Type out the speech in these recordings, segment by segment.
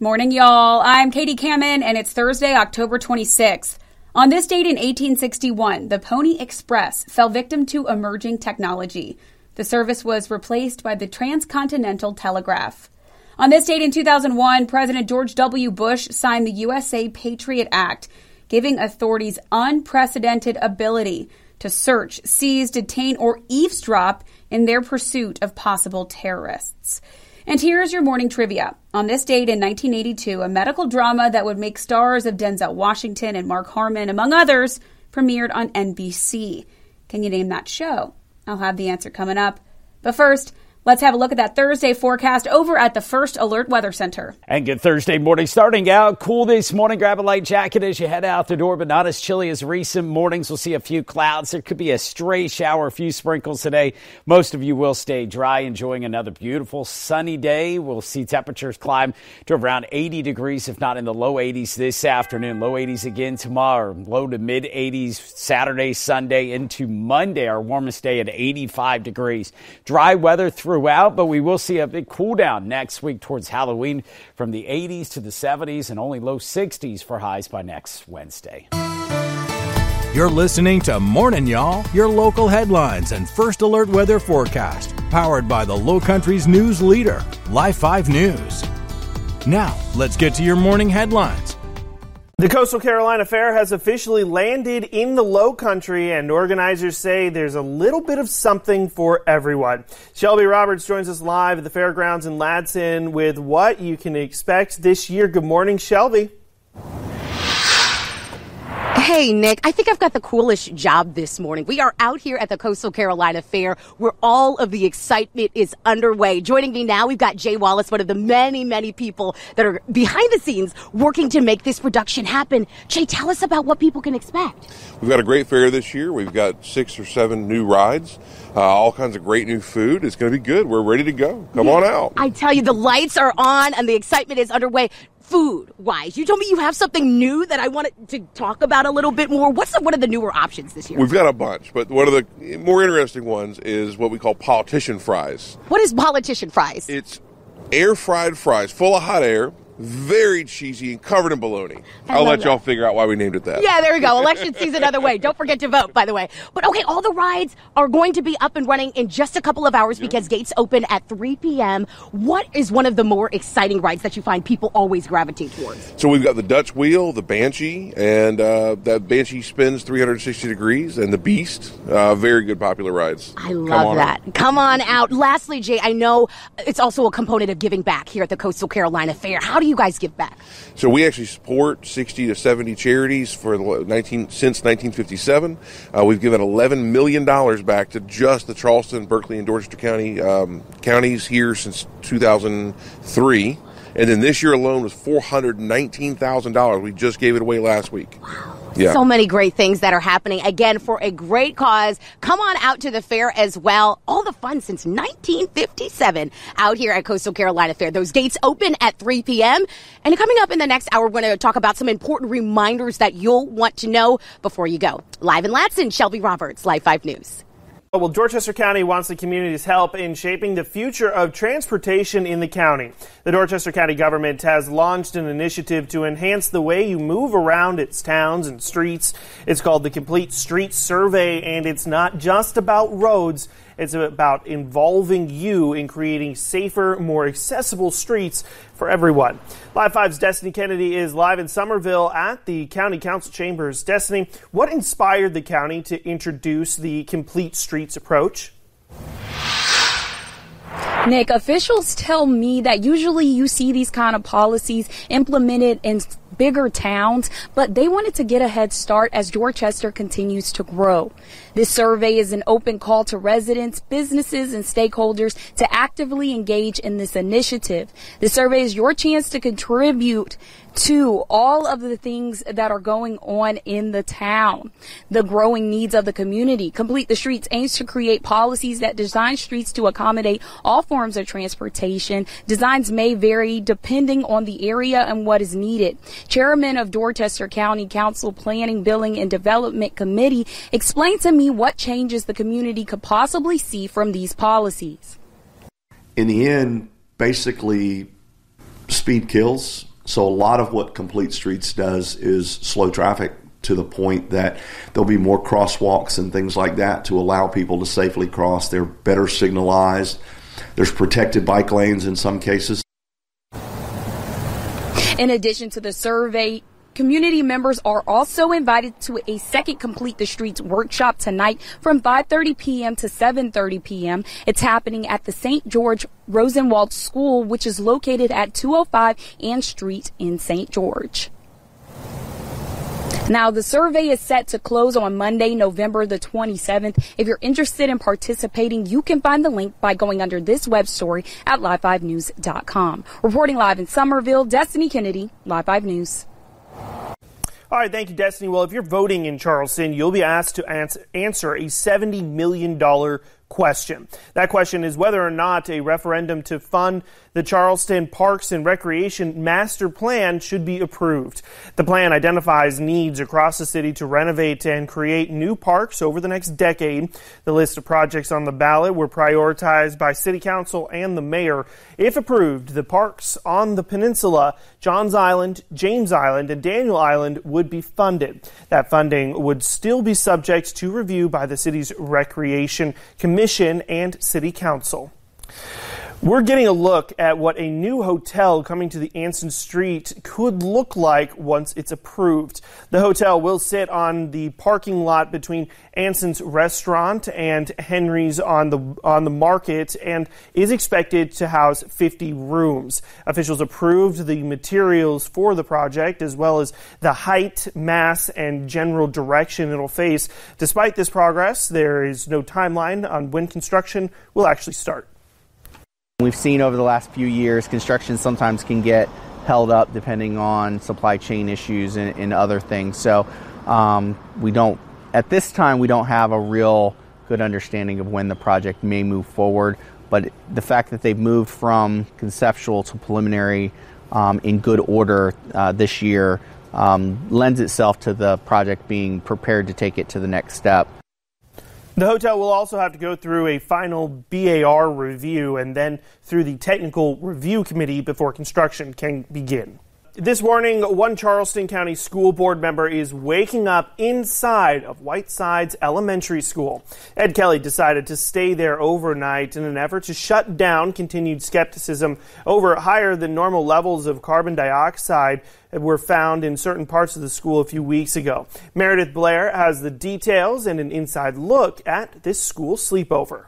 Morning, y'all. I'm Katie Kamen, and it's Thursday, October 26th. On this date in 1861, the Pony Express fell victim to emerging technology. The service was replaced by the Transcontinental Telegraph. On this date in 2001, President George W. Bush signed the USA Patriot Act, giving authorities unprecedented ability to search, seize, detain, or eavesdrop in their pursuit of possible terrorists. And here's your morning trivia. On this date in 1982, a medical drama that would make stars of Denzel Washington and Mark Harmon, among others, premiered on NBC. Can you name that show? I'll have the answer coming up. But first, Let's have a look at that Thursday forecast over at the First Alert Weather Center. And good Thursday morning starting out. Cool this morning. Grab a light jacket as you head out the door, but not as chilly as recent mornings. We'll see a few clouds. There could be a stray shower, a few sprinkles today. Most of you will stay dry, enjoying another beautiful sunny day. We'll see temperatures climb to around 80 degrees, if not in the low 80s this afternoon. Low 80s again tomorrow. Low to mid 80s Saturday, Sunday into Monday. Our warmest day at 85 degrees. Dry weather through throughout, but we will see a big cool down next week towards Halloween from the 80s to the 70s and only low 60s for highs by next Wednesday. You're listening to Morning Y'all, your local headlines and first alert weather forecast, powered by the Low Country's news leader, Live 5 News. Now, let's get to your morning headlines. The Coastal Carolina Fair has officially landed in the low country, and organizers say there's a little bit of something for everyone. Shelby Roberts joins us live at the fairgrounds in Ladson with what you can expect this year. Good morning, Shelby. Hey, Nick, I think I've got the coolest job this morning. We are out here at the Coastal Carolina Fair where all of the excitement is underway. Joining me now, we've got Jay Wallace, one of the many, many people that are behind the scenes working to make this production happen. Jay, tell us about what people can expect. We've got a great fair this year. We've got six or seven new rides, uh, all kinds of great new food. It's going to be good. We're ready to go. Come yeah, on out. I tell you, the lights are on and the excitement is underway food wise. You told me you have something new that I wanted to talk about a little bit more. What's the, one of the newer options this year? We've got a bunch, but one of the more interesting ones is what we call politician fries. What is politician fries? It's air fried fries full of hot air very cheesy and covered in bologna. I will let y'all figure out why we named it that. Yeah, there we go. Election season other way. Don't forget to vote, by the way. But okay, all the rides are going to be up and running in just a couple of hours because gates open at 3 p.m. What is one of the more exciting rides that you find people always gravitate towards? So we've got the Dutch Wheel, the Banshee, and uh, that Banshee spins 360 degrees, and the Beast. Uh, very good popular rides. I love that. Out. Come on out. Lastly, Jay, I know it's also a component of giving back here at the Coastal Carolina Fair. How do you guys give back? So we actually support 60 to 70 charities for 19 since 1957. Uh, we've given 11 million dollars back to just the Charleston, Berkeley, and Dorchester County um, counties here since 2003. And then this year alone was $419,000. We just gave it away last week. Wow. Yeah. So many great things that are happening again for a great cause. Come on out to the fair as well. All the fun since 1957 out here at Coastal Carolina Fair. Those gates open at 3 p.m. And coming up in the next hour, we're going to talk about some important reminders that you'll want to know before you go. Live in Ladson, Shelby Roberts, Live 5 News. Well, Dorchester County wants the community's help in shaping the future of transportation in the county. The Dorchester County government has launched an initiative to enhance the way you move around its towns and streets. It's called the Complete Street Survey, and it's not just about roads. It's about involving you in creating safer, more accessible streets for everyone. Live 5's Destiny Kennedy is live in Summerville at the County Council Chambers. Destiny, what inspired the county to introduce the Complete Streets approach? Nick, officials tell me that usually you see these kind of policies implemented in bigger towns, but they wanted to get a head start as Dorchester continues to grow. This survey is an open call to residents, businesses, and stakeholders to actively engage in this initiative. The survey is your chance to contribute to all of the things that are going on in the town, the growing needs of the community. Complete the Streets aims to create policies that design streets to accommodate all forms of transportation. Designs may vary depending on the area and what is needed. Chairman of Dorchester County Council Planning, Billing, and Development Committee explained to me what changes the community could possibly see from these policies. In the end, basically speed kills. So a lot of what Complete Streets does is slow traffic to the point that there'll be more crosswalks and things like that to allow people to safely cross. They're better signalized. There's protected bike lanes in some cases. In addition to the survey, community members are also invited to a second Complete the Streets workshop tonight from 5:30 p.m. to 7:30 p.m. It's happening at the St. George Rosenwald School, which is located at 205 Ann Street in St. George. Now, the survey is set to close on Monday, November the 27th. If you're interested in participating, you can find the link by going under this web story at live5news.com. Reporting live in Summerville, Destiny Kennedy, Live 5 News. All right, thank you, Destiny. Well, if you're voting in Charleston, you'll be asked to answer a $70 million question. That question is whether or not a referendum to fund the Charleston Parks and Recreation Master Plan should be approved. The plan identifies needs across the city to renovate and create new parks over the next decade. The list of projects on the ballot were prioritized by City Council and the Mayor. If approved, the parks on the peninsula, Johns Island, James Island, and Daniel Island would be funded. That funding would still be subject to review by the city's Recreation Commission and City Council. We're getting a look at what a new hotel coming to the Anson Street could look like once it's approved. The hotel will sit on the parking lot between Anson's restaurant and Henry's on the on the market and is expected to house 50 rooms. Officials approved the materials for the project as well as the height, mass, and general direction it'll face. Despite this progress, there is no timeline on when construction will actually start. We've seen over the last few years construction sometimes can get held up depending on supply chain issues and, and other things. So um, we don't, at this time, we don't have a real good understanding of when the project may move forward. But the fact that they've moved from conceptual to preliminary um, in good order uh, this year um, lends itself to the project being prepared to take it to the next step. The hotel will also have to go through a final BAR review and then through the technical review committee before construction can begin. This morning, one Charleston County School Board member is waking up inside of Whitesides Elementary School. Ed Kelly decided to stay there overnight in an effort to shut down continued skepticism over higher than normal levels of carbon dioxide that were found in certain parts of the school a few weeks ago. Meredith Blair has the details and an inside look at this school sleepover.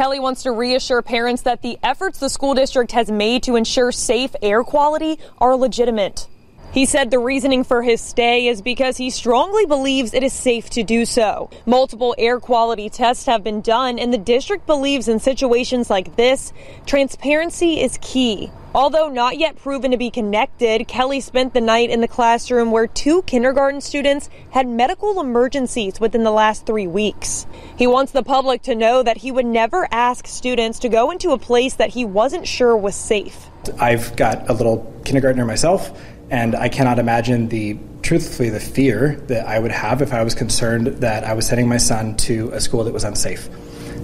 Kelly wants to reassure parents that the efforts the school district has made to ensure safe air quality are legitimate. He said the reasoning for his stay is because he strongly believes it is safe to do so. Multiple air quality tests have been done, and the district believes in situations like this, transparency is key. Although not yet proven to be connected, Kelly spent the night in the classroom where two kindergarten students had medical emergencies within the last three weeks. He wants the public to know that he would never ask students to go into a place that he wasn't sure was safe. I've got a little kindergartner myself and I cannot imagine the truthfully the fear that I would have if I was concerned that I was sending my son to a school that was unsafe.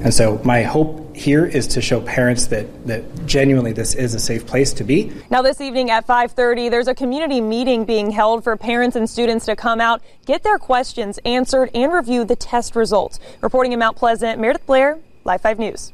And so my hope here is to show parents that, that genuinely this is a safe place to be. Now this evening at 5:30 there's a community meeting being held for parents and students to come out, get their questions answered and review the test results. Reporting in Mount Pleasant, Meredith Blair, Live 5 News.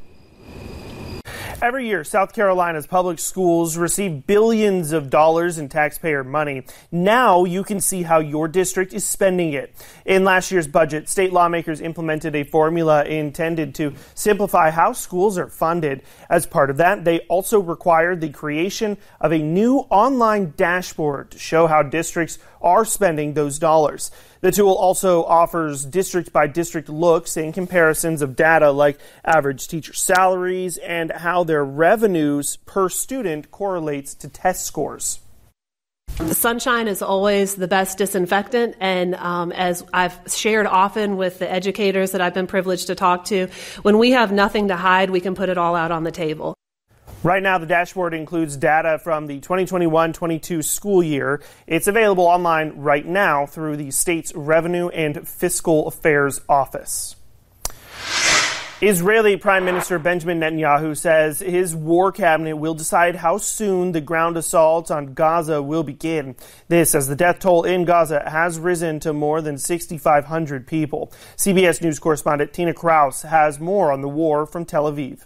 Every year, South Carolina's public schools receive billions of dollars in taxpayer money. Now you can see how your district is spending it. In last year's budget, state lawmakers implemented a formula intended to simplify how schools are funded. As part of that, they also required the creation of a new online dashboard to show how districts are spending those dollars. The tool also offers district by district looks and comparisons of data like average teacher salaries and how their revenues per student correlates to test scores. Sunshine is always the best disinfectant, and um, as I've shared often with the educators that I've been privileged to talk to, when we have nothing to hide, we can put it all out on the table. Right now, the dashboard includes data from the 2021 22 school year. It's available online right now through the state's Revenue and Fiscal Affairs Office. Israeli Prime Minister Benjamin Netanyahu says his war cabinet will decide how soon the ground assault on Gaza will begin. This as the death toll in Gaza has risen to more than 6,500 people. CBS News correspondent Tina Kraus has more on the war from Tel Aviv.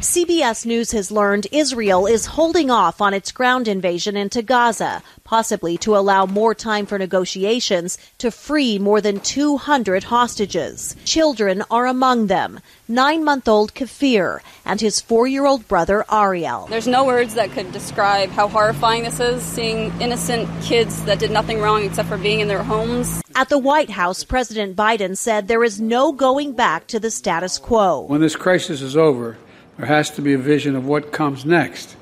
CBS News has learned Israel is holding off on its ground invasion into Gaza, possibly to allow more time for negotiations to free more than 200 hostages. Children are among them. Nine month old Kfir and his four year old brother Ariel. There's no words that could describe how horrifying this is, seeing innocent kids that did nothing wrong except for being in their homes. At the White House, President Biden said there is no going back to the status quo. When this crisis is over, there has to be a vision of what comes next.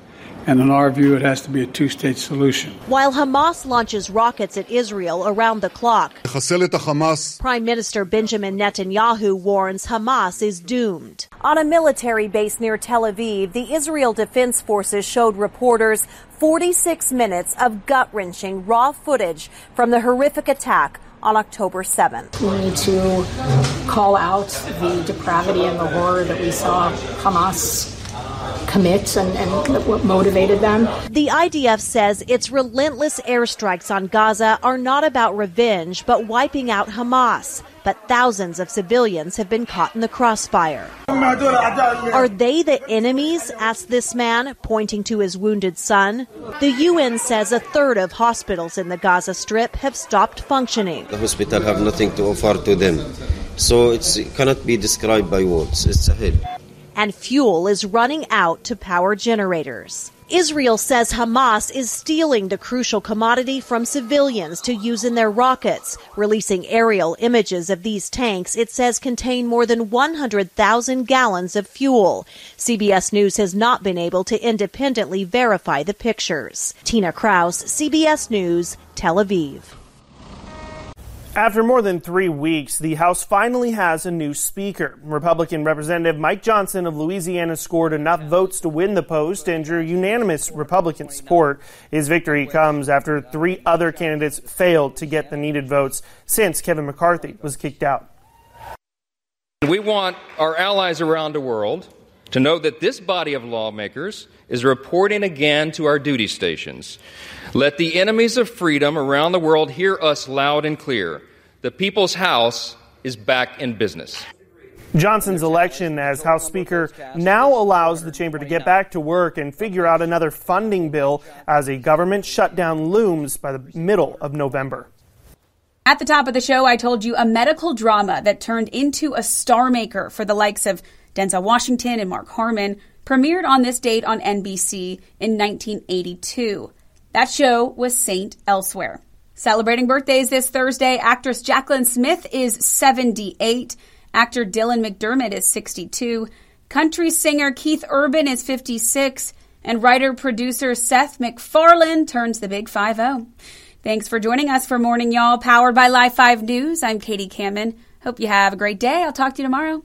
And in our view, it has to be a two state solution. While Hamas launches rockets at Israel around the clock, Prime Minister Benjamin Netanyahu warns Hamas is doomed. On a military base near Tel Aviv, the Israel Defense Forces showed reporters 46 minutes of gut wrenching raw footage from the horrific attack on October 7th. We need to call out the depravity and the horror that we saw Hamas commit and, and, what motivated them. The IDF says its relentless airstrikes on Gaza are not about revenge, but wiping out Hamas. But thousands of civilians have been caught in the crossfire. Are they the enemies? asked this man, pointing to his wounded son. The UN says a third of hospitals in the Gaza Strip have stopped functioning. The hospital have nothing to offer to them. So it cannot be described by words. It's a hell and fuel is running out to power generators. Israel says Hamas is stealing the crucial commodity from civilians to use in their rockets, releasing aerial images of these tanks it says contain more than 100,000 gallons of fuel. CBS News has not been able to independently verify the pictures. Tina Kraus, CBS News, Tel Aviv. After more than three weeks, the House finally has a new Speaker. Republican Representative Mike Johnson of Louisiana scored enough votes to win the post and drew unanimous Republican support. His victory comes after three other candidates failed to get the needed votes since Kevin McCarthy was kicked out. We want our allies around the world to know that this body of lawmakers is reporting again to our duty stations. Let the enemies of freedom around the world hear us loud and clear. The People's House is back in business. Johnson's election as House Speaker now allows the chamber to get back to work and figure out another funding bill as a government shutdown looms by the middle of November. At the top of the show, I told you a medical drama that turned into a star maker for the likes of Denzel Washington and Mark Harmon premiered on this date on NBC in 1982. That show was Saint Elsewhere. Celebrating birthdays this Thursday, actress Jaclyn Smith is 78, actor Dylan McDermott is 62, country singer Keith Urban is 56, and writer producer Seth MacFarlane turns the big 5 Thanks for joining us for Morning Y'all, powered by Live 5 News. I'm Katie Kamen. Hope you have a great day. I'll talk to you tomorrow.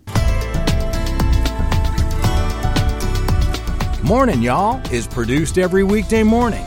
Morning Y'all is produced every weekday morning